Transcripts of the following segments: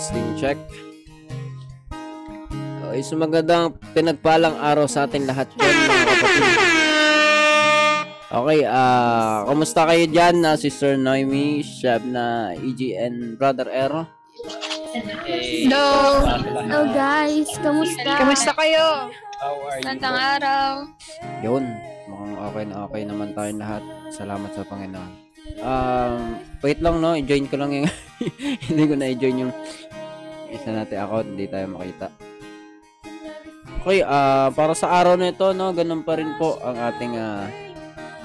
testing check. Okay, so magandang pinagpalang araw sa ating lahat dyan, mga kapatid. Okay, ah, kumusta kayo dyan na Sister Noemi, Shab na EGN Brother Ero? Hello! Hello guys! Kamusta? Kamusta kayo? How are you? Santang araw. Yun, mukhang okay na okay naman tayong lahat. Salamat sa Panginoon. Um, wait lang no, i-join ko lang yung hindi ko na i-join yung isa natin account, hindi tayo makita. Okay, ah para sa araw na ito, no, ganun pa rin po ang ating ah,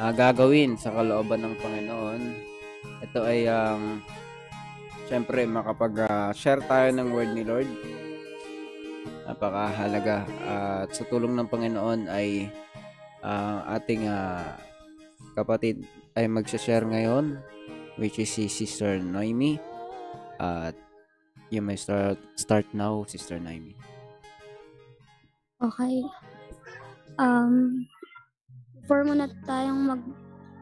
ah, gagawin sa kalooban ng Panginoon. Ito ay um, syempre makapag-share tayo ng word ni Lord. Napakahalaga at sa tulong ng Panginoon ay ang ating ah, kapatid ay magsa-share ngayon which is si Sister Noemi at you may start start now Sister Noemi. Okay. Um, before muna tayong mag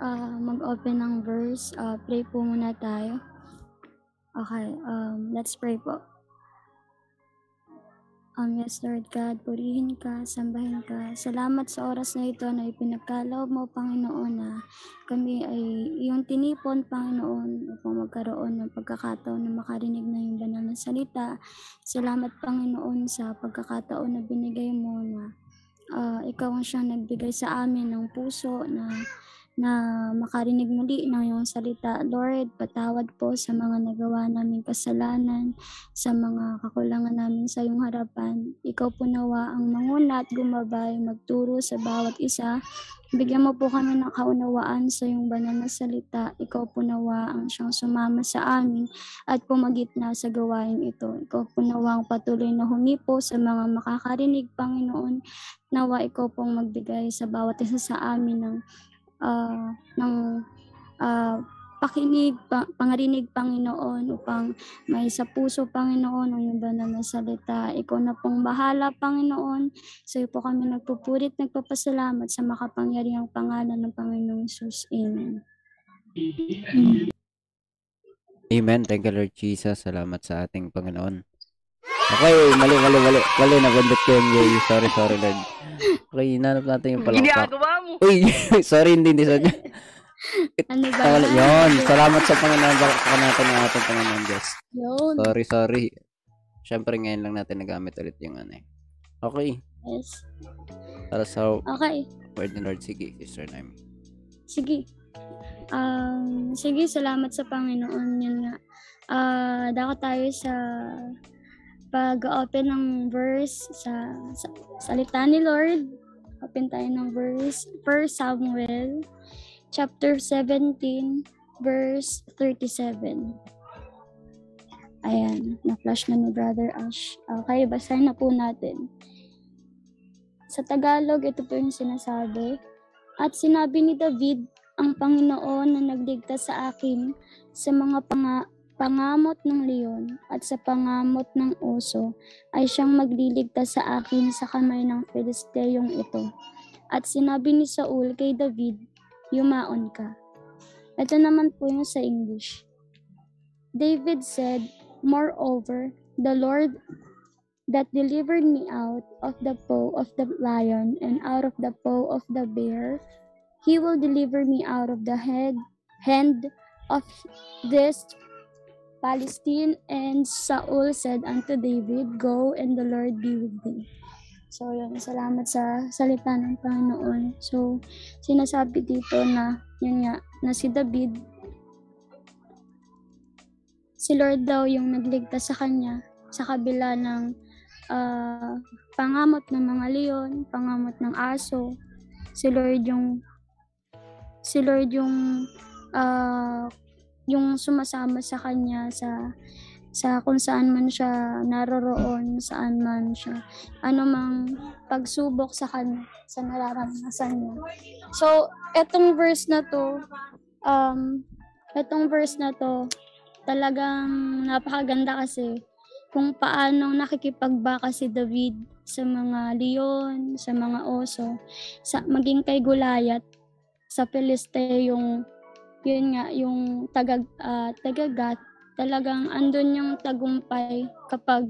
ah, mag-open ng verse, ah, pray po muna tayo. Okay, um, let's pray po. Um, yes, Lord God, purihin ka, sambahin ka. Salamat sa oras na ito na ipinagkaloob mo, Panginoon, na kami ay iyong tinipon, Panginoon, upang magkaroon ng pagkakataon na makarinig na yung banal na salita. Salamat, Panginoon, sa pagkakataon na binigay mo na ah, ikaw ang siyang nagbigay sa amin ng puso na na makarinig muli ng iyong salita. Lord, patawad po sa mga nagawa naming kasalanan, sa mga kakulangan namin sa iyong harapan. Ikaw po nawa ang manguna at gumabay, magturo sa bawat isa. Bigyan mo po kami ng kaunawaan sa iyong banal na salita. Ikaw po nawa ang siyang sumama sa amin at pumagitna sa gawain ito. Ikaw po nawa ang patuloy na humipo sa mga makakarinig, Panginoon. Nawa ikaw pong magbigay sa bawat isa sa amin ng ah, ng ah, pakinig, pa, pangarinig, Panginoon, upang may sa puso, Panginoon, ang iyong banal na salita. Ikaw na pong bahala, Panginoon. Sa iyo po kami nagpupurit, nagpapasalamat sa makapangyarihang pangalan ng Panginoong Jesus. Amen. Amen. Thank you Lord Jesus. Salamat sa ating Panginoon. Okay, mali, mali, mali. Mali, nabundot ko yung yay. Sorry, sorry Lord. Okay, hinanap natin yung palakpak. Ginagawa mo. Uy, sorry, hindi, hindi. Sorry. Ano ba? Tama, yun. Salamat sa Panginoon. Bakit natin ang ating Panginoon Diyos. Yun. Sorry, sorry. Siyempre, ngayon lang natin nagamit ulit yung ano eh. Okay. Yes. Para sa Okay. word ni Lord, sige, Sister Naomi. Sige. Um, sige, salamat sa Panginoon. Yun nga. Ah, dako tayo sa pag-open ng verse sa, sa salita ni Lord. Open tayo ng verse. 1 Samuel chapter 17 verse 37. Ayan, na-flash na ni Brother Ash. Okay, basahin na po natin. Sa Tagalog, ito po yung sinasabi. At sinabi ni David, ang Panginoon na nagligtas sa akin sa mga panga- pangamot ng leon at sa pangamot ng oso ay siyang magliligtas sa akin sa kamay ng Filisteyong ito. At sinabi ni Saul kay David, yumaon ka. Ito naman po yung sa English. David said, Moreover, the Lord that delivered me out of the paw of the lion and out of the paw of the bear, he will deliver me out of the head, hand of this Palestine. And Saul said unto David, Go and the Lord be with thee. So, yun, salamat sa salita ng Panginoon. So, sinasabi dito na, yun nga, na si David, si Lord daw yung nagligtas sa kanya sa kabila ng ah, pangamot ng mga leon, pangamot ng aso. Si Lord yung si Lord yung ah, yung sumasama sa kanya sa sa kung saan man siya naroroon, saan man siya, ano mang pagsubok sa kanya, sa nararanasan niya. So, etong verse na to, um, etong verse na to, talagang napakaganda kasi kung paano nakikipagbaka si David sa mga leon, sa mga oso, sa maging kay Gulayat sa Filiste yung yun nga yung tagag ah, tagagat talagang andun yung tagumpay kapag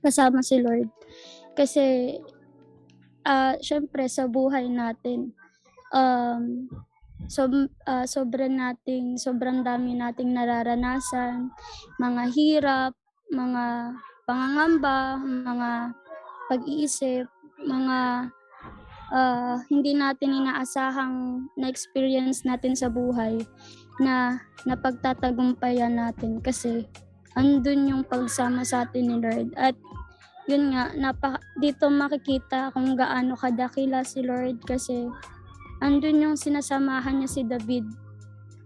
kasama si Lord. Kasi ah syempre sa buhay natin um so, ah, sobrang nating sobrang dami nating nararanasan mga hirap mga pangangamba mga pag-iisip mga ah, hindi natin inaasahang na-experience natin sa buhay na napagtatagumpayan natin kasi andun yung pagsama sa atin ni Lord. At yun nga napa, dito makikita kung gaano kadakila si Lord kasi andun yung sinasamahan niya si David.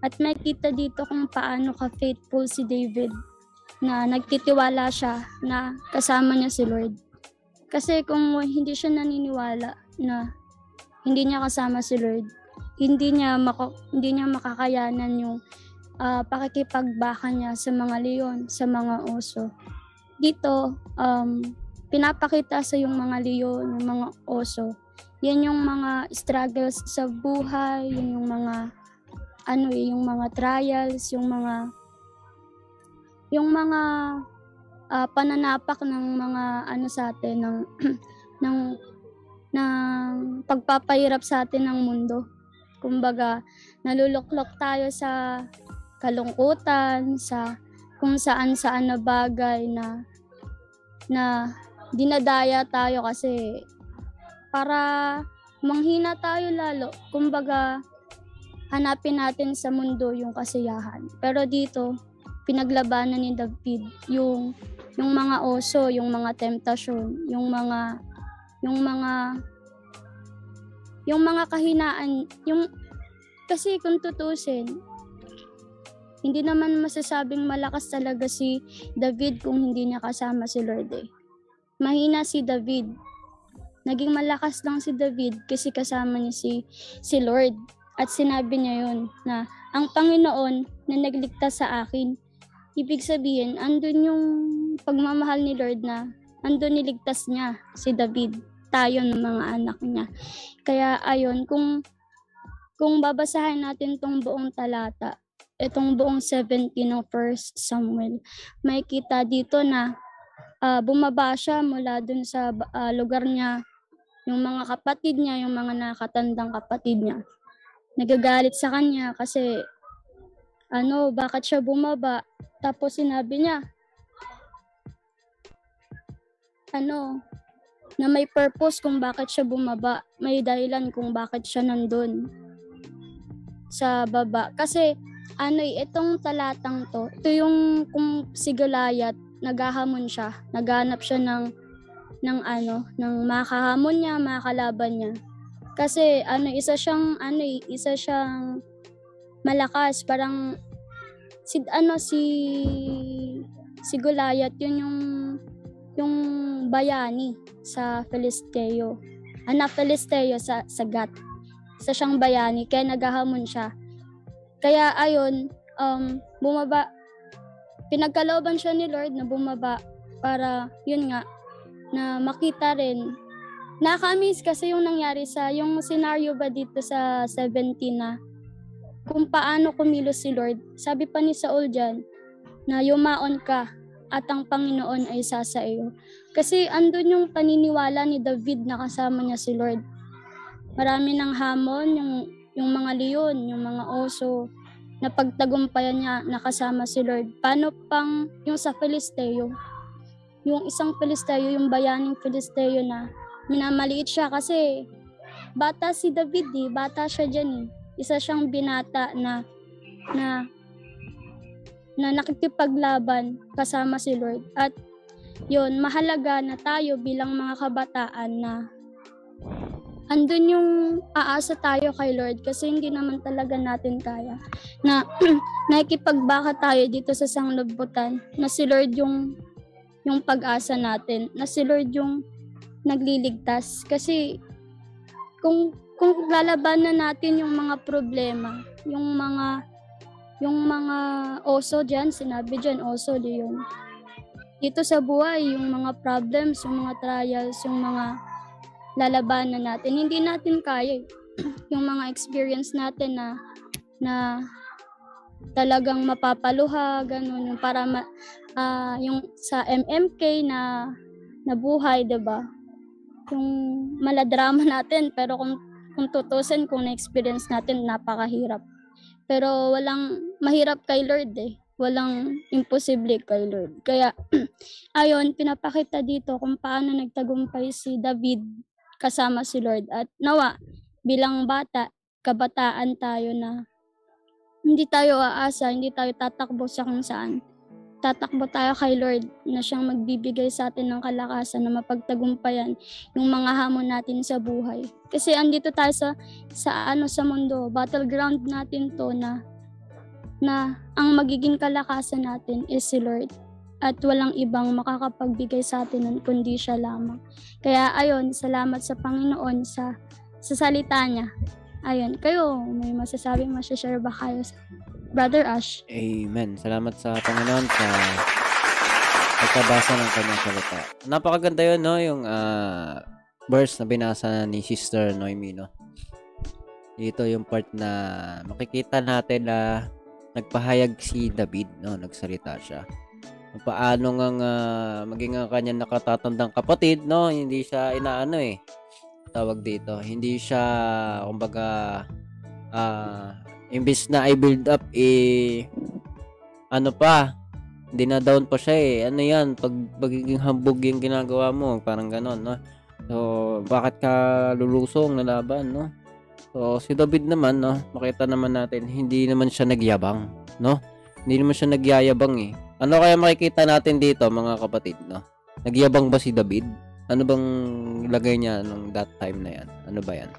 At makita dito kung paano ka faithful si David na nagtitiwala siya na kasama niya si Lord. Kasi kung hindi siya naniniwala na hindi niya kasama si Lord, hindi niya mako, hindi niya makakayanan yung ah, pakikipagbaka niya sa mga leon, sa mga oso. Dito, um, pinapakita sa yung mga leon, yung mga oso. Yan yung mga struggles sa buhay, yun yung mga ano eh, yung mga trials, yung mga yung mga ah, pananapak ng mga ano sa atin ng ng ng pagpapahirap sa atin ng mundo. Kumbaga, naluluklok tayo sa kalungkutan, sa kung saan-saan na bagay na na dinadaya tayo kasi para manghina tayo lalo. Kumbaga, hanapin natin sa mundo yung kasiyahan. Pero dito, pinaglabanan ni David yung yung mga oso, yung mga temptasyon, yung mga yung mga yung mga kahinaan, yung kasi kung tutusin, hindi naman masasabing malakas talaga si David kung hindi niya kasama si Lord eh. Mahina si David. Naging malakas lang si David kasi kasama niya si, si Lord. At sinabi niya yon na ang Panginoon na nagligtas sa akin. Ibig sabihin, andun yung pagmamahal ni Lord na andun niligtas niya si David tayo ng mga anak niya. Kaya ayun, kung kung babasahin natin tong buong talata, itong buong 17 ng First Samuel, may kita dito na ah, bumaba siya mula dun sa ah, lugar niya, yung mga kapatid niya, yung mga nakatandang kapatid niya. Nagagalit sa kanya kasi ano, bakit siya bumaba? Tapos sinabi niya, ano, na may purpose kung bakit siya bumaba. May dahilan kung bakit siya nandun sa baba. Kasi, ano eh, itong talatang to, ito yung kung si Goliath, naghahamon siya, naghanap siya ng, ng ano, ng makahamon niya, makalaban niya. Kasi, ano, isa siyang, ano eh, isa siyang malakas, parang, si, ano, si, si Goliath, yun yung, yung bayani sa Filisteo. Anak Filisteo sa, sa Gat. Isa siyang bayani, kaya naghahamon siya. Kaya ayon, um, bumaba, pinagkalooban siya ni Lord na bumaba para, yun nga, na makita rin. Nakamiss kasi yung nangyari sa, yung scenario ba dito sa 17 na, kung paano kumilos si Lord. Sabi pa ni Saul dyan, na yumaon ka at ang Panginoon ay sasa iyo. Kasi andun yung paniniwala ni David na kasama niya si Lord. Marami ng hamon, yung, yung mga leon, yung mga oso, na pagtagumpayan niya nakasama si Lord. Paano pang yung sa Filisteo? Yung isang Filisteo, yung bayaning Filisteo na minamaliit siya kasi bata si David eh, bata siya dyan eh. Isa siyang binata na na na nakikipaglaban kasama si Lord. At yun, mahalaga na tayo bilang mga kabataan na andun yung aasa tayo kay Lord kasi hindi naman talaga natin kaya na nakikipagbaka tayo dito sa sanglabutan na si Lord yung yung pag-asa natin na si Lord yung nagliligtas kasi kung kung lalabanan natin yung mga problema yung mga yung mga oso diyan sinabi diyan oso yun dito sa buhay yung mga problems yung mga trials yung mga lalabanan natin. Hindi natin kaya eh. yung mga experience natin na na talagang mapapaluha, ganun, yung para ma, ah, yung sa MMK na nabuhay, 'di ba? Yung maladrama natin, pero kung kung tutusin, kung na-experience natin, napakahirap. Pero walang mahirap kay Lord eh. Walang imposible kay Lord. Kaya, ayon, pinapakita dito kung paano nagtagumpay si David kasama si Lord. At nawa, bilang bata, kabataan tayo na hindi tayo aasa, hindi tayo tatakbo sa kung saan. Tatakbo tayo kay Lord na siyang magbibigay sa atin ng kalakasan na mapagtagumpayan yung mga hamon natin sa buhay. Kasi andito tayo sa, sa ano sa mundo, battleground natin to na na ang magiging kalakasan natin is si Lord at walang ibang makakapagbigay sa atin nun kundi siya lamang. Kaya ayon, salamat sa Panginoon sa sa salita niya. Ayun, kayo, may masasabi, masashare ba kayo sa Brother Ash? Amen. Salamat sa Panginoon sa pagkabasa ng kanyang salita. Napakaganda yun, no? Yung ah, verse na binasa ni Sister Noemi, no? Dito yung part na makikita natin na nagpahayag si David, no? Nagsalita siya. Paano nga nga maging ang kanyang nakatatandang kapatid, no? Hindi siya inaano eh. Tawag dito. Hindi siya, kumbaga, ah, imbis na i build up, eh, ano pa, hindi na down pa siya eh. Ano yan, pag pagiging hambog yung ginagawa mo, parang ganon, no? So, bakit ka lulusong na laban, no? So, si David naman, no, makita naman natin, hindi naman siya nagyabang, no? Hindi naman siya nagyayabang eh. Ano kaya makikita natin dito, mga kapatid, no? Nagyabang ba si David? Ano bang lagay niya nung that time na yan? Ano ba yan?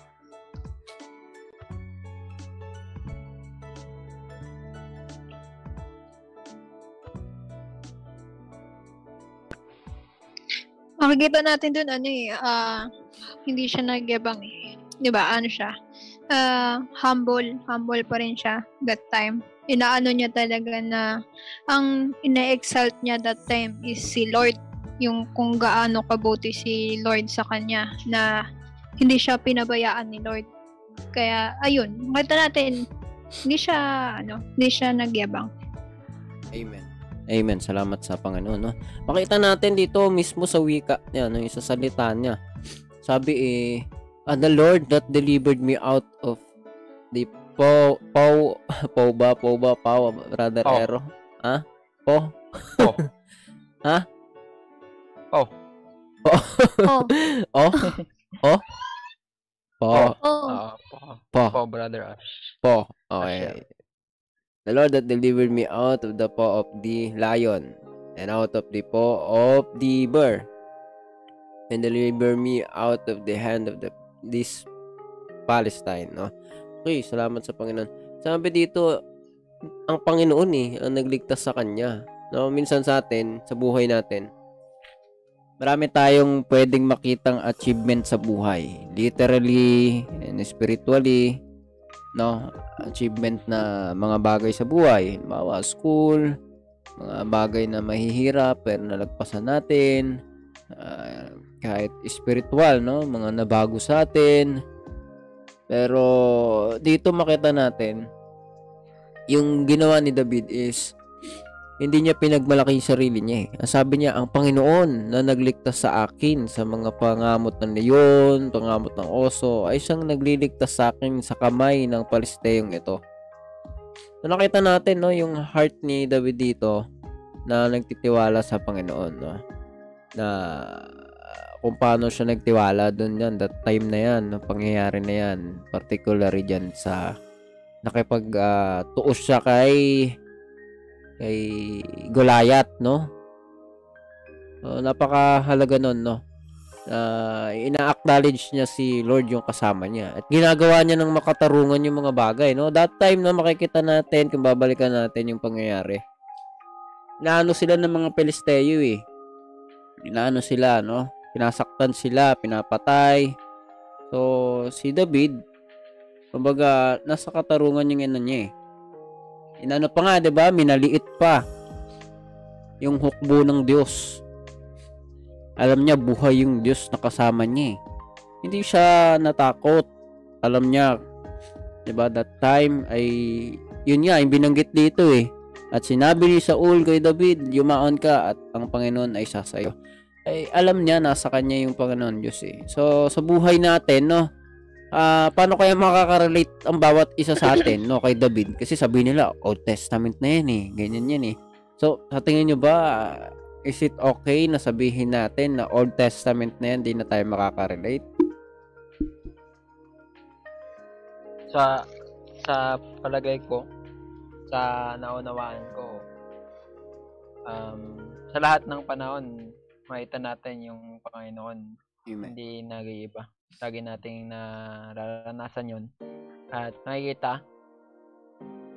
Makikita natin dun, ano eh, ah, hindi siya nagyabang eh. Di ba? Ano siya? Ah, humble. Humble pa rin siya that time. Inaano niya talaga na ang ina-exalt niya that time is si Lord. Yung kung gaano kabuti si Lord sa kanya na hindi siya pinabayaan ni Lord. Kaya, ayun, makita natin, hindi siya, ano, hindi siya nagyabang. Amen. Amen. Salamat sa Panginoon, no? Makita natin dito mismo sa wika. Niya, no, yung sa salita niya. Sabi eh, "And the Lord that delivered me out of the po po po ba po ba po brother Po. Ero? Ha po? Po. ha? Oh, oh oh oh? Po? Oh, Ah, po, po. Po, brother Ash. po. Okay the Lord that delivered me out of the paw of the lion and out of the paw of the bear and deliver me out of the hand of the this Palestine no? Okay salamat sa Panginoon. Sabi dito ang Panginoon eh ang nagligtas sa kanya no? Minsan sa atin sa buhay natin marami tayong pwedeng makitang achievement sa buhay. Literally and spiritually no achievement na mga bagay sa buhay. Halimbawa school mga bagay na mahihirap pero nalagpasan natin. Ah, kahit spiritual no mga nabago sa atin. Pero dito makita natin yung ginawa ni David is hindi niya pinagmalaki yung sarili niya eh. Ang sabi niya, ang Panginoon na nagligtas sa akin sa mga pangamot ng leon, pangamot ng oso, ay siyang nagliligtas sa akin sa kamay ng palisteyong ito. So nakita natin no, yung heart ni David dito na nagtitiwala sa Panginoon. No? Na kung paano siya nagtiwala doon yan, that time na yan, no, pangyayari na yan, particularly dyan sa nakipag ah, tuos siya kay kay Goliath, no? So, napakahalaga nun, no? Na ina-acknowledge niya si Lord yung kasama niya. At ginagawa niya ng makatarungan yung mga bagay, no? That time na makikita natin, kung babalikan natin yung pangyayari. Inaano sila ng mga Pelisteo, eh. Inaano sila, no? Pinasaktan sila, pinapatay. So, si David, kumbaga, nasa katarungan yung ano niya, eh Inano pa nga, 'di ba? Minaliit pa yung hukbo ng Diyos. Alam niya buhay yung Diyos na kasama niya. Eh. Hindi siya natakot. Alam niya, 'di ba? That time ay yun nga, yung binanggit dito eh. At sinabi ni Saul kay David, yumaon ka at ang Panginoon ay sasayo. Ay alam niya nasa kanya yung Panginoon Diyos eh. So sa buhay natin, no, ah paano kaya makaka-relate ang bawat isa sa atin no kay David? Kasi sabi nila Old Testament na yan eh. Ganyan yan eh. So sa tingin nyo ba is it okay na sabihin natin na Old Testament na yan di na tayo makaka-relate? Sa sa palagay ko sa naunawaan ko um, sa lahat ng panahon makita natin yung Panginoon. Amen. Hindi nag-iiba lagi nating nararanasan yun. At nakikita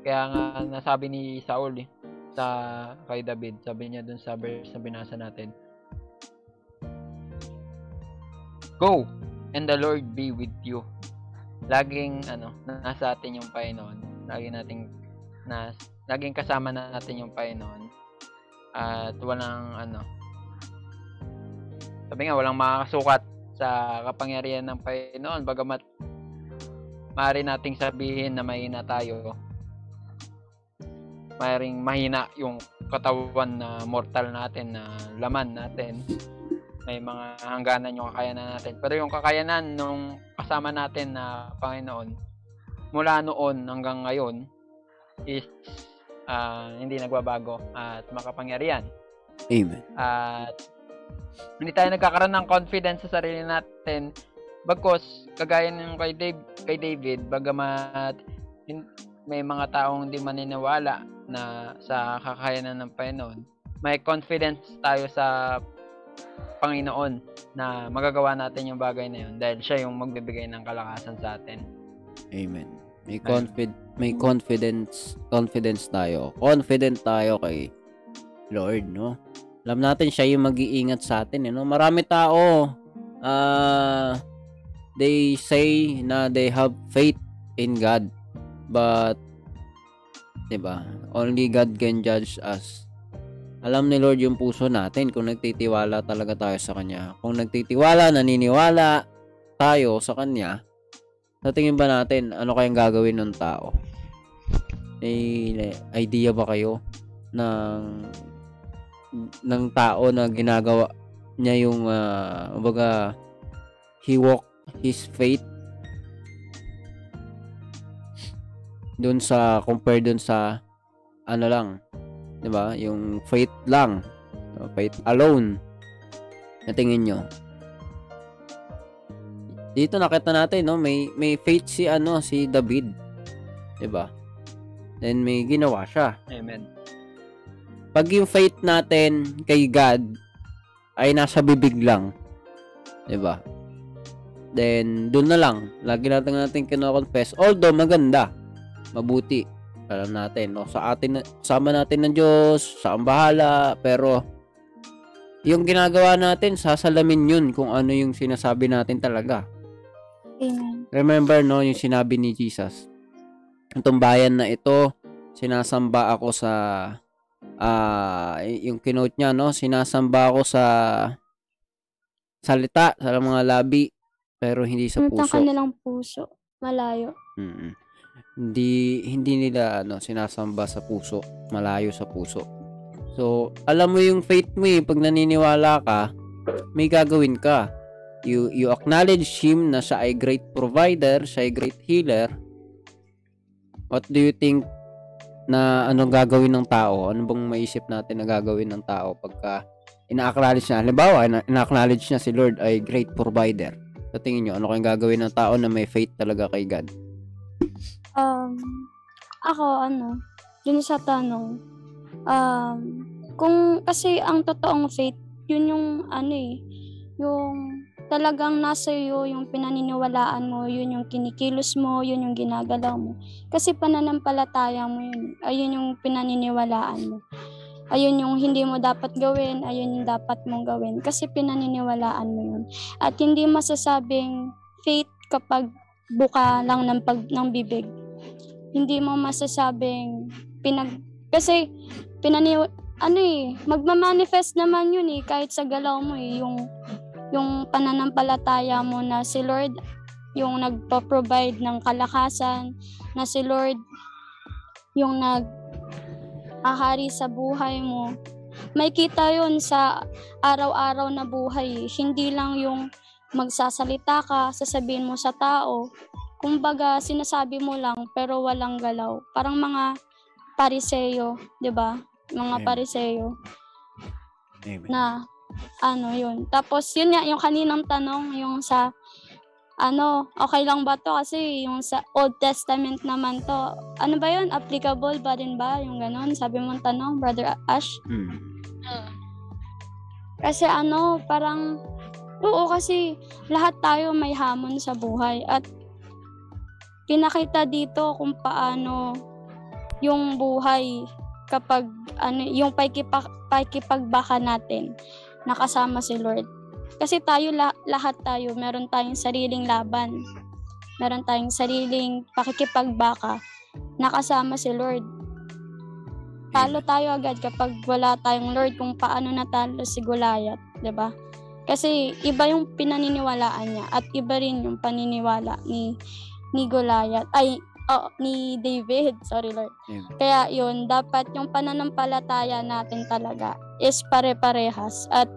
kaya nga nasabi ni Saul eh, sa kay David sabi niya dun sa verse na binasa natin Go and the Lord be with you. Laging ano nasa atin yung Panginoon. Lagi nating nas laging kasama natin yung Panginoon. At walang ano sabi nga walang makakasukat sa kapangyarihan ng Panginoon. Bagamat maaari nating sabihin na mahina tayo maaaring mahina yung katawan na mortal natin na laman natin. May mga hangganan yung kakayanan natin. Pero yung kakayanan nung kasama natin na Panginoon mula noon hanggang ngayon is uh, hindi nagbabago at makapangyarihan. Amen. At hindi tayo nagkakaroon ng confidence sa sarili natin bagkos kagaya ng kay Dave, kay David bagamat may mga taong hindi maniniwala na sa kakayanan ng Panginoon may confidence tayo sa Panginoon na magagawa natin yung bagay na yun dahil siya yung magbibigay ng kalakasan sa atin. Amen. May confid may confidence confidence tayo. Confident tayo kay Lord, no? Alam natin siya yung mag-iingat sa atin, eh, no? Marami tao uh, they say na they have faith in God but 'di ba? Only God can judge us. Alam ni Lord yung puso natin kung nagtitiwala talaga tayo sa kanya. Kung nagtitiwala, naniniwala tayo sa kanya, sa tingin ba natin ano kayang gagawin ng tao? May idea ba kayo ng ng tao na ginagawa niya yung uh, baga he walk his faith. Doon sa compare doon sa ano lang 'di ba? Yung faith lang. Faith alone. Na tingin nyo. Dito nakita natin no? May may faith si ano si David. 'di ba? Then may ginawa siya. Amen pag yung faith natin kay God ay nasa bibig lang 'di ba? Then doon na lang. Lagi natin natin kino-confess. Although maganda. Mabuti. Alam natin no? Sa atin sama natin ng Diyos sa bahala pero yung ginagawa natin sasalamin yun kung ano yung sinasabi natin talaga. Amen. remember no yung sinabi ni Jesus itong bayan na ito sinasamba ako sa ah yung kinote niya no sinasamba ako sa salita sa mga labi pero hindi sa puso ka nilang puso. Malayo. Mm. Hindi hindi nila ano sinasamba sa puso, malayo sa puso. So, alam mo yung faith mo eh, pag naniniwala ka, may gagawin ka. You, you acknowledge Him na siya ay great provider, siya ay great healer. What do you think na anong gagawin ng tao? Ano bang maisip natin na gagawin ng tao pagka ina-acknowledge niya? Halimbawa, ina- ina-acknowledge niya si Lord ay great provider. Sa tingin nyo, ano kayong gagawin ng tao na may faith talaga kay God? Um, ako, ano, dun sa tanong, um, kung, kasi ang totoong faith, yun yung, ano eh, yung talagang nasa iyo yung pinaniniwalaan mo, yun yung kinikilos mo, yun yung ginagalaw mo. Kasi pananampalataya mo yun. Ayun yung pinaniniwalaan mo. Ayun yung hindi mo dapat gawin, ayun yung dapat mong gawin. Kasi pinaniniwalaan mo yun. At hindi masasabing faith kapag buka lang ng, pag, ng bibig. Hindi mo masasabing pinag... Kasi pinani... Ano eh, magmamanifest naman yun eh, kahit sa galaw mo eh, yung yung pananampalataya mo na si Lord yung nagpo-provide ng kalakasan, na si Lord yung nag ahari sa buhay mo. May kita yon sa araw-araw na buhay. Hindi lang yung magsasalita ka, sasabihin mo sa tao. Kumbaga, sinasabi mo lang pero walang galaw. Parang mga pariseyo, 'di ba? Mga Amen. pariseyo Amen. na ano yun. Tapos yun nga, yung kaninang tanong, yung sa ano, okay lang ba to? Kasi yung sa Old Testament naman to, ano ba yun? Applicable ba din ba? Yung ganon, sabi mong tanong, Brother Ash. Hmm. Kasi ano, parang, oo kasi lahat tayo may hamon sa buhay. At pinakita dito kung paano yung buhay kapag ano, yung paikipag, pakikipagbaka natin nakasama si Lord. Kasi tayo la- lahat tayo, meron tayong sariling laban. Meron tayong sariling pakikipagbaka. Nakasama si Lord. Talo tayo agad kapag wala tayong Lord kung paano natalo si Goliath, 'di ba? Kasi iba yung pinaniniwalaan niya at iba rin yung paniniwala ni ni Goliath ay oh, ni David, sorry Lord. Amen. Kaya yun, dapat yung pananampalataya natin talaga is pare-parehas at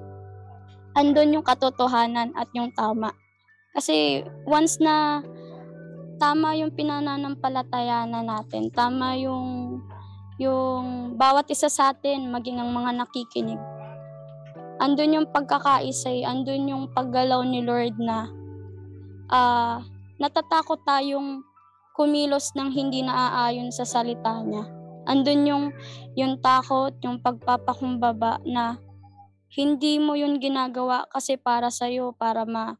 andun yung katotohanan at yung tama. Kasi once na tama yung pinananampalatayanan natin, tama yung yung bawat isa sa atin, maging ang mga nakikinig. Andun yung pagkakaisay, andun yung paggalaw ni Lord na ah natatakot tayong kumilos ng hindi naaayon sa salita niya. Andun yung, yung takot, yung pagpapakumbaba na hindi mo yun ginagawa kasi para sa'yo, para ma,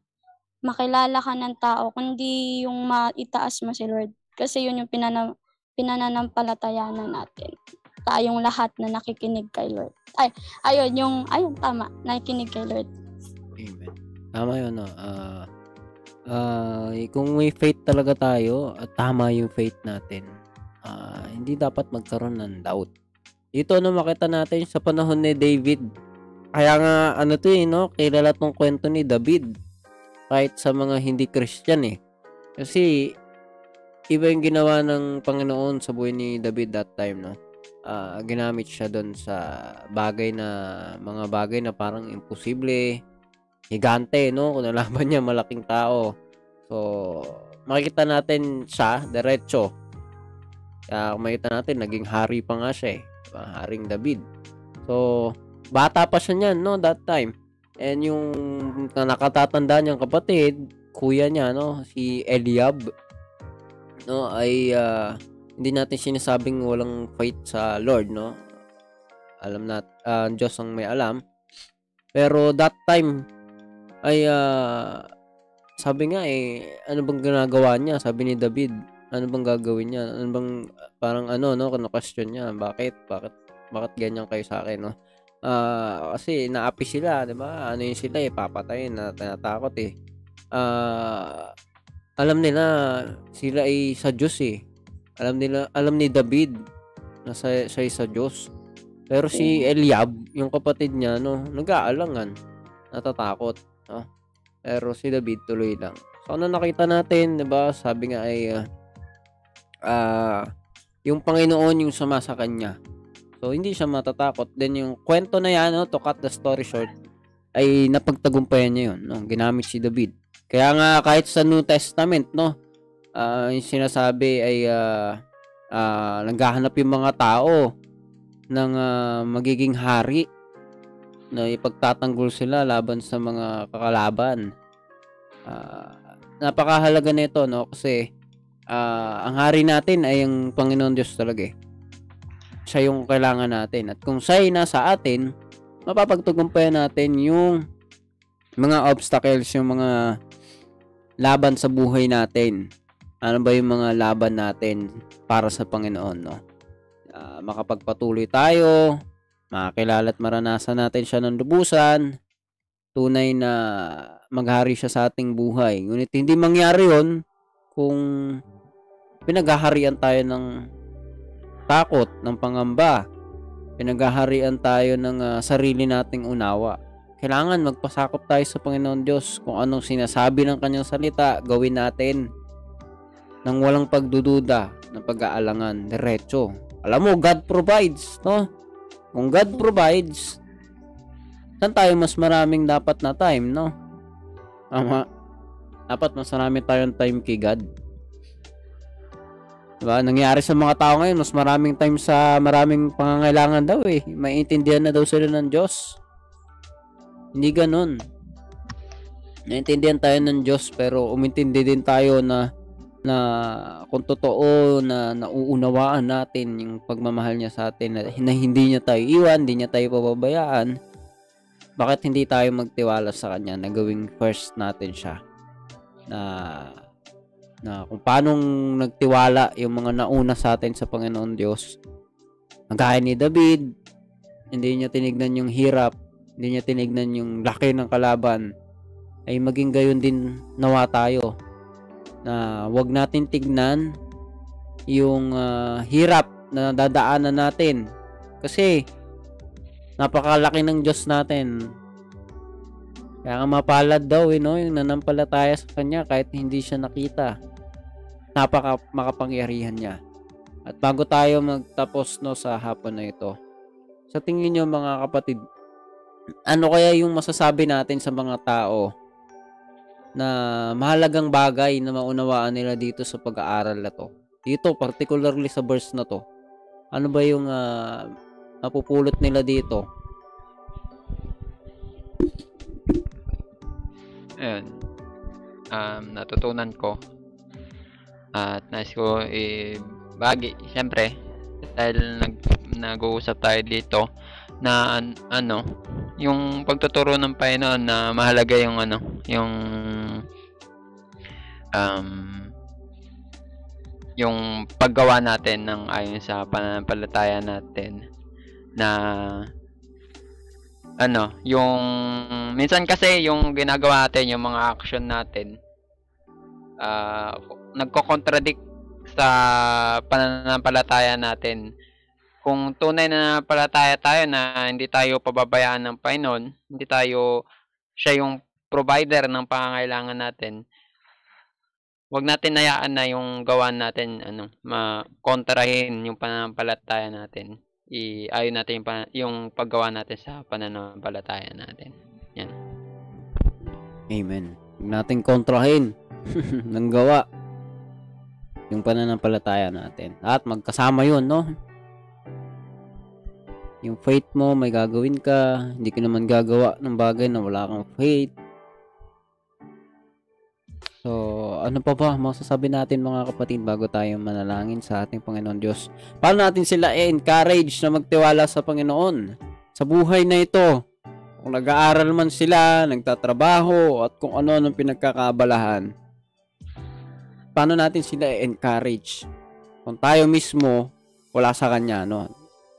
makilala ka ng tao, kundi yung maitaas mo si Lord. Kasi yun yung pinana, pinananampalatayanan natin. Tayong lahat na nakikinig kay Lord. Ay, ayun, yung, ayun, tama, nakikinig kay Lord. Amen. Tama yun, no? Ah, ah, kung may faith talaga tayo, at tama yung faith natin, ah, hindi dapat magkaroon ng doubt. Ito no makita natin sa panahon ni David. Kaya nga ano to eh, no? Kilala tong kwento ni David. Kahit sa mga hindi Christian eh. Kasi iba yung ginawa ng Panginoon sa buhay ni David that time, no? Ah, ginamit siya doon sa bagay na mga bagay na parang imposible, higante, no? Kung nalaban niya, malaking tao. So, makikita natin siya, diretso. Kaya kung makita natin, naging hari pa nga siya eh. Diba? Haring David. So, bata pa siya niyan, no? That time. And yung na nakatatanda niyang kapatid, kuya niya, no? Si Eliab, no? Ay, ah, hindi natin sinasabing walang faith sa Lord, no? Alam nat, ah, ang Diyos ang may alam. Pero that time, ay ah, sabi nga eh, ano bang ginagawa niya? Sabi ni David, ano bang gagawin niya? Ano bang parang ano no, kung question niya, bakit? Bakit bakit ganyan kayo sa akin, no? Ah, kasi naapi sila, 'di ba? Ano yun sila eh, papatayin na tinatakot eh. Ah, alam nila sila ay sa Diyos eh. Alam nila, alam ni David na sa, siya ay sa Diyos. Pero si Eliab, yung kapatid niya, no, nag-aalangan, natatakot, no? Pero si David tuloy lang. So ano nakita natin, 'di ba? Sabi nga ay ah ah, yung Panginoon yung sama sa kanya. So, hindi siya matatakot. Then, yung kwento na yan, no, to cut the story short, ay napagtagumpayan niya yun. No? Ginamit si David. Kaya nga, kahit sa New Testament, no, uh, yung sinasabi ay uh, uh, naghahanap yung mga tao ng uh, magiging hari na ipagtatanggol sila laban sa mga kakalaban. Uh, napakahalaga nito no kasi uh, ang hari natin ay ang Panginoon Diyos talaga eh. Siya yung kailangan natin. At kung siya ay nasa atin, mapapagtagumpayan natin yung mga obstacles, yung mga laban sa buhay natin. Ano ba yung mga laban natin para sa Panginoon, no? Uh, makapagpatuloy tayo, makakilala at maranasan natin siya ng lubusan, tunay na maghari siya sa ating buhay. Ngunit hindi mangyari yon kung pinaghaharian tayo ng takot, ng pangamba, pinaghaharian tayo ng uh, sarili nating unawa. Kailangan magpasakop tayo sa Panginoon Diyos kung anong sinasabi ng kanyang salita, gawin natin nang walang pagdududa, ng pag-aalangan, diretso. Alam mo, God provides, no? Kung God provides, saan tayo mas maraming dapat na time, no? Tama. Dapat mas marami tayong time kay God. Diba? Nangyari sa mga tao ngayon, mas maraming time sa maraming pangangailangan daw eh. Maintindihan na daw sila ng Diyos. Hindi ganun. Naintindihan tayo ng Diyos pero umintindi din tayo na na kung totoo na nauunawaan natin yung pagmamahal niya sa atin na, na hindi niya tayo iwan, hindi niya tayo pababayaan, bakit hindi tayo magtiwala sa kanya na gawing first natin siya? Na na kung paano nagtiwala yung mga nauna sa atin sa Panginoon Diyos. Magkaya ni David, hindi niya tinignan yung hirap, hindi niya tinignan yung laki ng kalaban, ay maging gayon din nawa tayo na wag natin tignan yung uh, hirap na dadaanan natin. Kasi napakalaki ng Diyos natin. Kaya nga mapalad daw eh, no? yung nanampalataya sa Kanya kahit hindi siya nakita. Napaka makapangyarihan niya. At bago tayo magtapos no sa hapon na ito sa tingin niyo mga kapatid ano kaya yung masasabi natin sa mga tao na mahalagang bagay na maunawaan nila dito sa pag-aaral na to. Dito, particularly sa verse na to. Ano ba yung uh, mapupulot nila dito? Ayun. Um, natutunan ko at nais ko eh, bagi, siyempre, dahil nag, nag-uusap tayo dito na an, ano, yung pagtuturo ng Panginoon na mahalaga yung ano, yung um, yung paggawa natin ng ayon sa pananampalataya natin na ano, yung minsan kasi yung ginagawa natin, yung mga action natin uh, nagko-contradict sa pananampalataya natin. Kung tunay na palataya tayo na hindi tayo pababayaan ng Panginoon, hindi tayo siya yung provider ng pangangailangan natin, wag natin hayaan na yung gawan natin ano, makontrahin yung pananampalataya natin. I-ayon natin yung, pan- yung paggawa natin sa pananampalataya natin. Yan. Amen. Huwag natin kontrahin ng gawa yung pananampalataya natin. At magkasama yun, no? Yung faith mo, may gagawin ka. Hindi ka naman gagawa ng bagay na wala kang faith. So, ano pa ba masasabi natin mga kapatid bago tayo manalangin sa ating Panginoon Diyos? Paano natin sila i-encourage na magtiwala sa Panginoon? Sa buhay na ito, kung nag-aaral man sila, nagtatrabaho, at kung ano ang pinagkakabalahan, paano natin sila i-encourage? Kung tayo mismo, wala sa Kanya, no?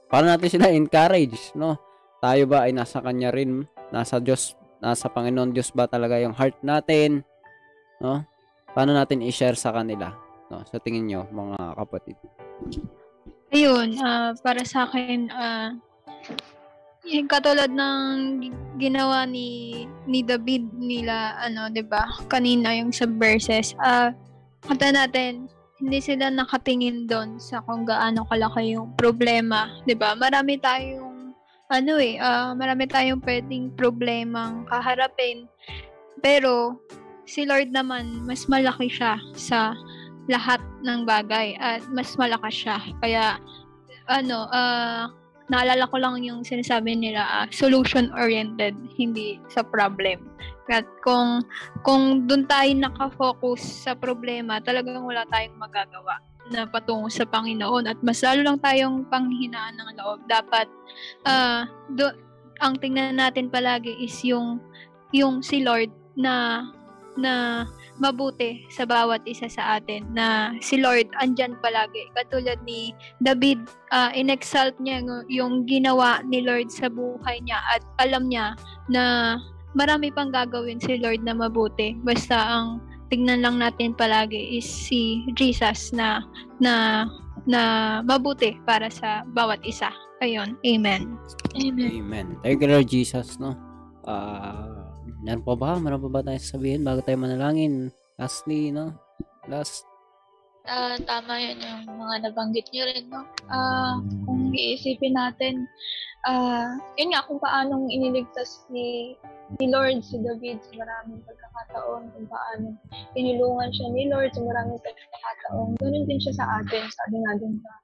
Paano natin sila encourage, no? Tayo ba ay nasa Kanya rin? Nasa Diyos, nasa Panginoon Diyos ba talaga yung heart natin? no? Paano natin i-share sa kanila, no? Sa tingin nyo, mga kapatid? Ayun, uh, para sa akin, uh, yung katulad ng ginawa ni ni David nila ano 'di ba kanina yung sa verses ah uh, kanta natin hindi sila nakatingin doon sa kung gaano kalaki yung problema, 'di ba? Marami tayong ano eh, ah, marami tayong pwedeng problemang kaharapin. Pero si Lord naman mas malaki siya sa lahat ng bagay at mas malakas siya. Kaya ano, ah naalala ko lang yung sinasabi nila, ah, solution oriented, hindi sa problem. At kung kung doon tayo nakafocus sa problema, talagang wala tayong magagawa na patungo sa Panginoon at mas lalo lang tayong panghinaan ng loob. Dapat ah do, ang tingnan natin palagi is yung yung si Lord na na mabuti sa bawat isa sa atin na si Lord andyan palagi katulad ni David uh, inexalt niya yung ginawa ni Lord sa buhay niya at alam niya na marami pang gagawin si Lord na mabuti basta ang tingnan lang natin palagi is si Jesus na na na mabuti para sa bawat isa. Ayun. Amen. Amen. Amen. Thank you Lord Jesus, no? Ah, Meron pa ba? Meron pa ba tayong sabihin bago tayo manalangin? Lastly, no? Last. Ah, tama yan yung mga nabanggit nyo rin, no? Ah, kung iisipin natin, ah, yun nga, kung paanong iniligtas ni, ni Lord si David sa maraming pagkakataon, kung paano tinulungan siya ni Lord sa maraming pagkakataon, ganun din siya sa atin, sabi nga din sa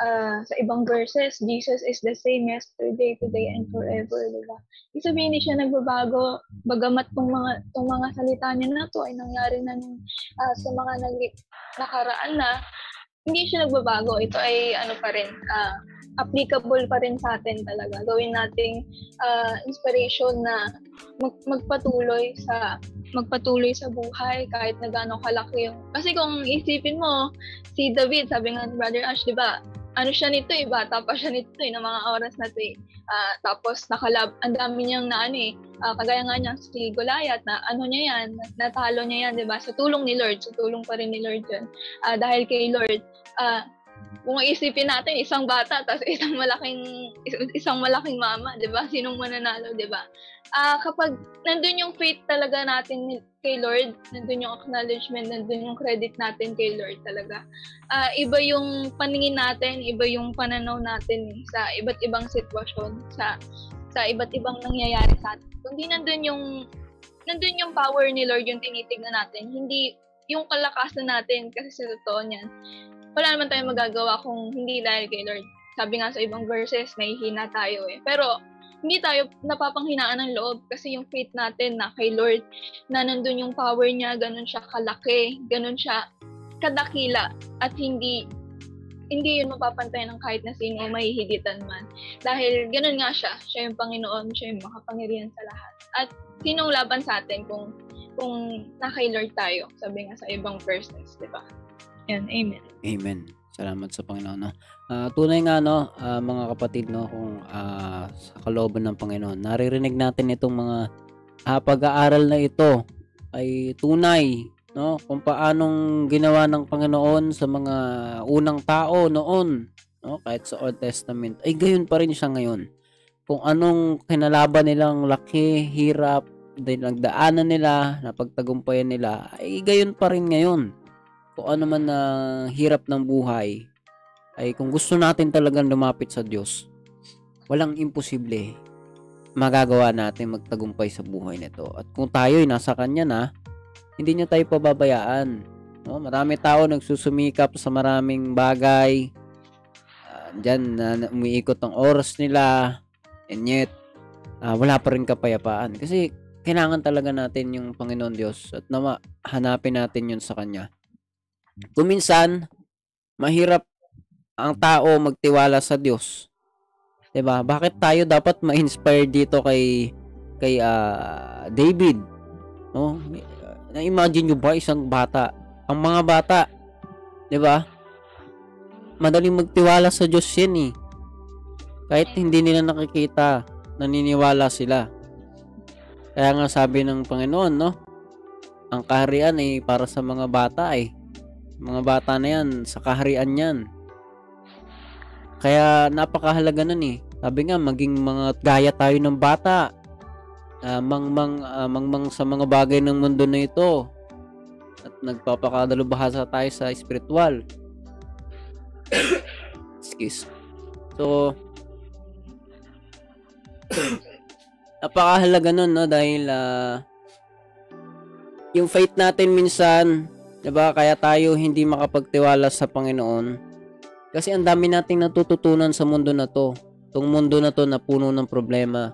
uh, sa ibang verses, Jesus is the same yesterday, today, and forever, di ba? Ibig sabihin, hindi siya nagbabago, bagamat tong mga, tong mga salita niya na to ay nangyari na nung, uh, sa mga nag nakaraan na, hindi siya nagbabago. Ito ay ano pa rin, uh, applicable pa rin sa atin talaga. Gawin nating uh, inspiration na mag, magpatuloy sa magpatuloy sa buhay kahit na gaano kalaki yung kasi kung isipin mo si David sabi nga Brother Ash di ba ano siya nito eh, bata pa siya nito eh, ng mga oras na to eh. Uh, tapos nakalab, ang dami niyang na ano eh, uh, kagaya nga niya si Goliath na ano niya yan, natalo niya yan, di ba? Sa tulong ni Lord, sa tulong pa rin ni Lord yun. Uh, dahil kay Lord, uh, kung isipin natin, isang bata, tapos isang malaking, isang malaking mama, di ba? Sinong mananalo, di ba? Uh, kapag nandun yung faith talaga natin kay Lord, nandun yung acknowledgement, nandun yung credit natin kay Lord talaga. Uh, iba yung paningin natin, iba yung pananaw natin sa iba't ibang sitwasyon, sa sa iba't ibang nangyayari sa atin. Kundi nandun yung nandun yung power ni Lord yung tinitignan natin, hindi yung kalakasan natin kasi sa totoo niyan. Wala naman tayong magagawa kung hindi dahil kay Lord. Sabi nga sa ibang verses, nahihina tayo eh. Pero hindi tayo napapanghinaan ng loob kasi yung faith natin na kay Lord na nandun yung power niya, ganun siya kalaki, ganun siya kadakila at hindi hindi yun mapapantay ng kahit na sino mahihigitan man. Dahil ganun nga siya, siya yung Panginoon, siya yung makapangyarihan sa lahat. At sinong laban sa atin kung kung na kay Lord tayo, sabi nga sa ibang verses, di ba? Yan, amen. Amen. Salamat sa Panginoon. No? Uh, tunay nga no, uh, mga kapatid no, kung uh, sa kalooban ng Panginoon, naririnig natin itong mga uh, pag-aaral na ito ay tunay no, kung paanong ginawa ng Panginoon sa mga unang tao noon, no, kahit sa Old Testament, ay gayon pa rin siya ngayon. Kung anong kinalaban nilang laki, hirap, din nagdaanan nila, napagtagumpayan nila, ay gayon pa rin ngayon. Kung ano man na hirap ng buhay, ay kung gusto natin talagang lumapit sa Diyos, walang imposible magagawa natin magtagumpay sa buhay nito. At kung tayo ay nasa Kanya na, hindi niya tayo pababayaan. No? Marami tao nagsusumikap sa maraming bagay. Uh, Diyan na uh, umiikot ang oras nila. And yet, uh, wala pa rin kapayapaan. Kasi kailangan talaga natin yung Panginoon Diyos at na hanapin natin yun sa Kanya. Kuminsan, mahirap ang tao magtiwala sa Diyos. 'Di ba? Bakit tayo dapat ma-inspire dito kay kay uh, David? No? Na-imagine niyo ba isang bata? Ang mga bata, 'di ba? Madaling magtiwala sa Diyos 'yan eh. Kahit hindi nila nakikita, naniniwala sila. Kaya nga sabi ng Panginoon, no? Ang kaharian ay para sa mga bata eh. Mga bata na yan, sa kaharian yan. Kaya napakahalaga nun eh. Sabi nga, maging mga gaya tayo ng bata. Uh, mang, mang, uh, mang, mang sa mga bagay ng mundo na ito. at nagpapakadalubhasa tayo sa spiritual. Excuse. So, napakahalaga nun, no? Dahil, ah, yung faith natin minsan, 'di ba? Kaya tayo hindi makapagtiwala sa Panginoon. Kasi ang dami nating natututunan sa mundo na 'to. Tong mundo na 'to na puno ng problema.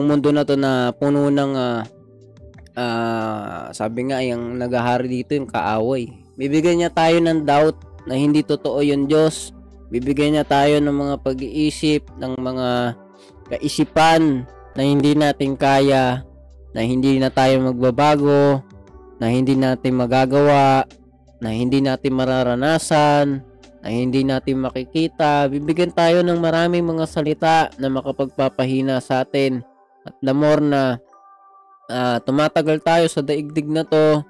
Ang mundo na 'to na puno ng ah, ah, sabi nga yung naghahari dito yung kaaway. Bibigyan niya tayo ng doubt na hindi totoo yung Diyos. Bibigyan niya tayo ng mga pag-iisip, ng mga kaisipan na hindi natin kaya, na hindi na tayo magbabago, na hindi natin magagawa, na hindi natin mararanasan, na hindi natin makikita. Bibigyan tayo ng maraming mga salita na makapagpapahina sa atin. At the more na ah, tumatagal tayo sa daigdig na to,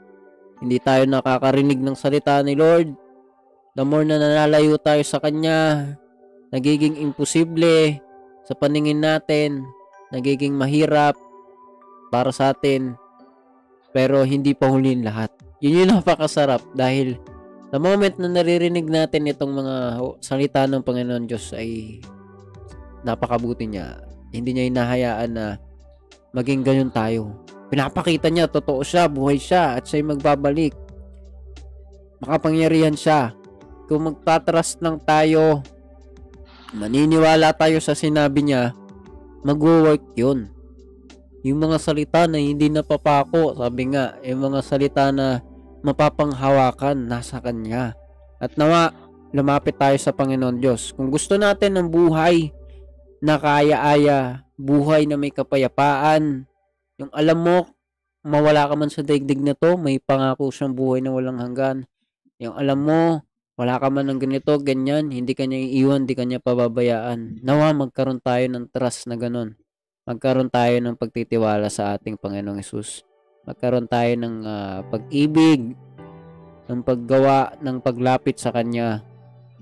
hindi tayo nakakarinig ng salita ni Lord, the more na nalalayo tayo sa Kanya, nagiging imposible sa paningin natin nagiging mahirap para sa atin pero hindi pa huli ang lahat. Yun yung napakasarap dahil the moment na naririnig natin itong mga salita ng Panginoon Diyos ay napakabuti niya. Hindi niya inahayaan na maging ganyan tayo. Pinapakita niya, totoo siya, buhay siya, at siya'y magbabalik. Makapangyarihan siya. Kung magtatrust lang tayo, maniniwala tayo sa sinabi niya, magwo-work yun. Yung mga salita na hindi napapako, sabi nga, yung mga salita na mapapanghawakan nasa Kanya. At nawa, lumapit tayo sa Panginoon Diyos. Kung gusto natin ng buhay na kaya-aya, buhay na may kapayapaan, yung alam mo, mawala ka man sa daigdig na to, may pangako siyang buhay na walang hanggan. Yung alam mo, wala ka man ng ganito, ganyan, hindi kanya iiwan, hindi kanya pababayaan. Nawa magkaroon tayo ng trust na ganun. Magkaroon tayo ng pagtitiwala sa ating Panginoong Yesus. Magkaroon tayo ng ah, pag-ibig, ng paggawa, ng paglapit sa Kanya.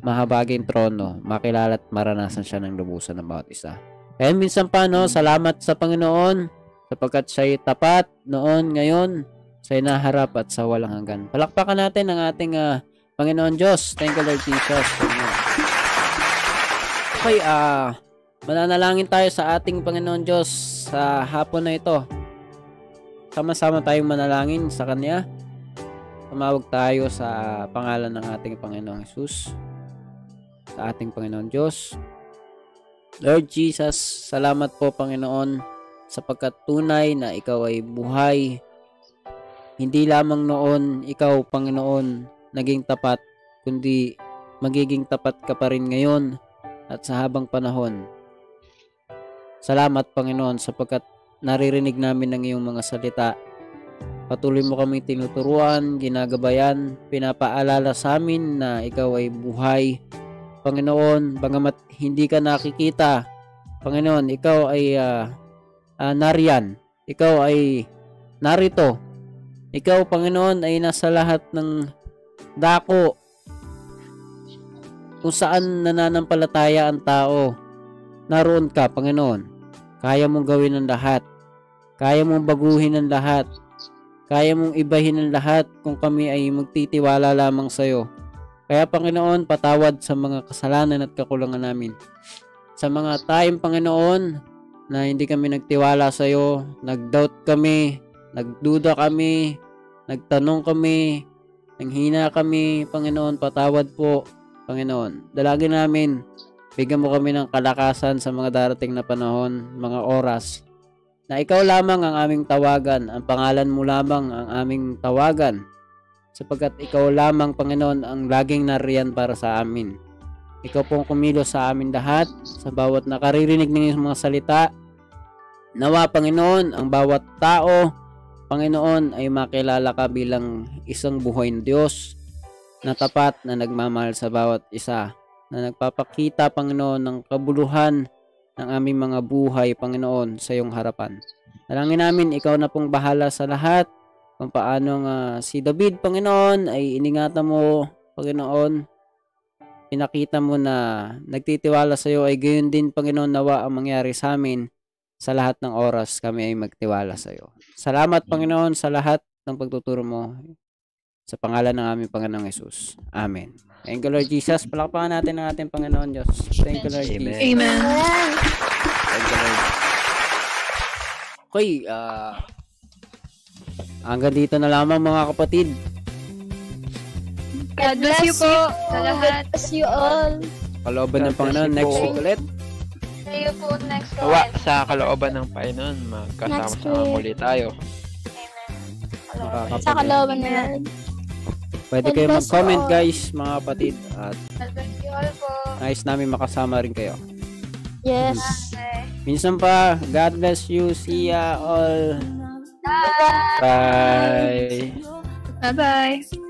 Mahabaging trono, makilala at maranasan siya ng lubusan ng bawat isa. Kaya minsan pa, no, salamat sa Panginoon sapagkat siya'y tapat noon, ngayon, sa inaharap at sa walang hanggan. Palakpakan natin ang ating ah, Panginoon Diyos. Thank you, Lord Jesus. Amen. Okay, ah, mananalangin tayo sa ating Panginoon Diyos sa hapon na ito. Sama-sama tayong manalangin sa Kanya. Tumawag tayo sa pangalan ng ating Panginoong Jesus. Sa ating Panginoon Diyos. Lord Jesus, salamat po Panginoon sapagkat tunay na ikaw ay buhay. Hindi lamang noon ikaw Panginoon naging tapat, kundi magiging tapat ka pa rin ngayon at sa habang panahon. Salamat Panginoon sapagkat naririnig namin ang iyong mga salita. Patuloy mo kaming tinuturuan, ginagabayan, pinapaalala sa amin na ikaw ay buhay. Panginoon, bangamat hindi ka nakikita, Panginoon, ikaw ay uh, uh, nariyan. Ikaw ay narito. Ikaw, Panginoon, ay nasa lahat ng dako kung saan nananampalataya ang tao. Naroon ka, Panginoon. Kaya mong gawin ang lahat. Kaya mong baguhin ang lahat. Kaya mong ibahin ang lahat kung kami ay magtitiwala lamang sa iyo. Kaya Panginoon, patawad sa mga kasalanan at kakulangan namin. Sa mga time, Panginoon, na hindi kami nagtiwala sa iyo, nagdoubt kami, nagduda kami, nagtanong kami, nanghina kami, Panginoon, patawad po, Panginoon. Dalagin namin, bigyan mo kami ng kalakasan sa mga darating na panahon, mga oras, na ikaw lamang ang aming tawagan, ang pangalan mo lamang ang aming tawagan, sapagkat ikaw lamang, Panginoon, ang laging nariyan para sa amin. Ikaw pong kumilos sa amin lahat, sa bawat nakaririnig ng mga salita. Nawa, Panginoon, ang bawat tao, Panginoon, ay makilala ka bilang isang buhay ng Diyos na tapat na nagmamahal sa bawat isa, na nagpapakita, Panginoon, ng kabuluhan ng aming mga buhay, Panginoon, sa iyong harapan. Dalangin namin, ikaw na pong bahala sa lahat, kung paano nga si David, Panginoon, ay iningatan mo, Panginoon, pinakita mo na nagtitiwala sa iyo ay gayon din, Panginoon, nawa ang mangyari sa amin sa lahat ng oras kami ay magtiwala sa iyo. Salamat Panginoon sa lahat ng pagtuturo mo sa pangalan ng aming Panginoong Yesus. Amen. Thank you Lord Jesus. Palakpakan natin ang ating Panginoon Diyos. Thank you Lord Amen. Jesus. Amen. Thank you Lord. Okay, ah hanggang dito na lamang mga kapatid. God bless you po sa lahat. Bless you all. Kalooban ng God Panginoon. Next week ulit. See you po next Nawa, Wednesday. sa kalooban ng Panginoon, magkasama Next sa week. muli tayo. Amen. Sa kalooban na. Pwede kayo mag-comment guys mga kapatid. At bless you all po. nice namin makasama rin kayo. Yes. Okay. Minsan pa, God bless you. See ya all. Bye! Bye. Bye-bye.